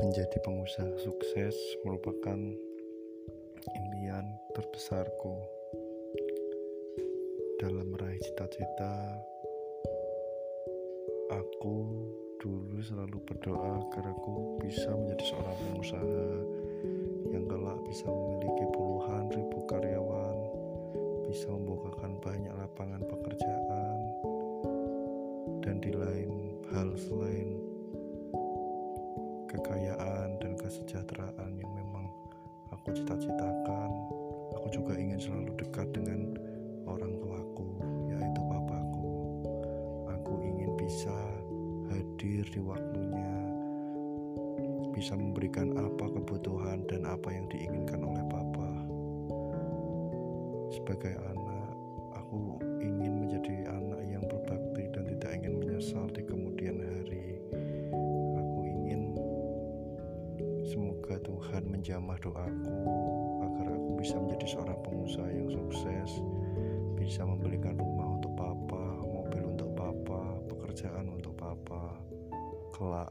Menjadi pengusaha sukses merupakan impian terbesarku dalam meraih cita-cita. Aku dulu selalu berdoa agar aku bisa menjadi seorang pengusaha yang kelak bisa memiliki puluhan ribu karyawan, bisa membukakan banyak lapangan pekerjaan, dan di lain hal selain kekayaan dan kesejahteraan yang memang aku cita-citakan. Aku juga ingin selalu dekat dengan orang tuaku yaitu papaku. Aku ingin bisa hadir di waktunya bisa memberikan apa kebutuhan dan apa yang diinginkan oleh papa. Sebagai anak aku Semoga Tuhan menjamah doaku agar aku bisa menjadi seorang pengusaha yang sukses, bisa membelikan rumah untuk papa, mobil untuk papa, pekerjaan untuk papa, kelak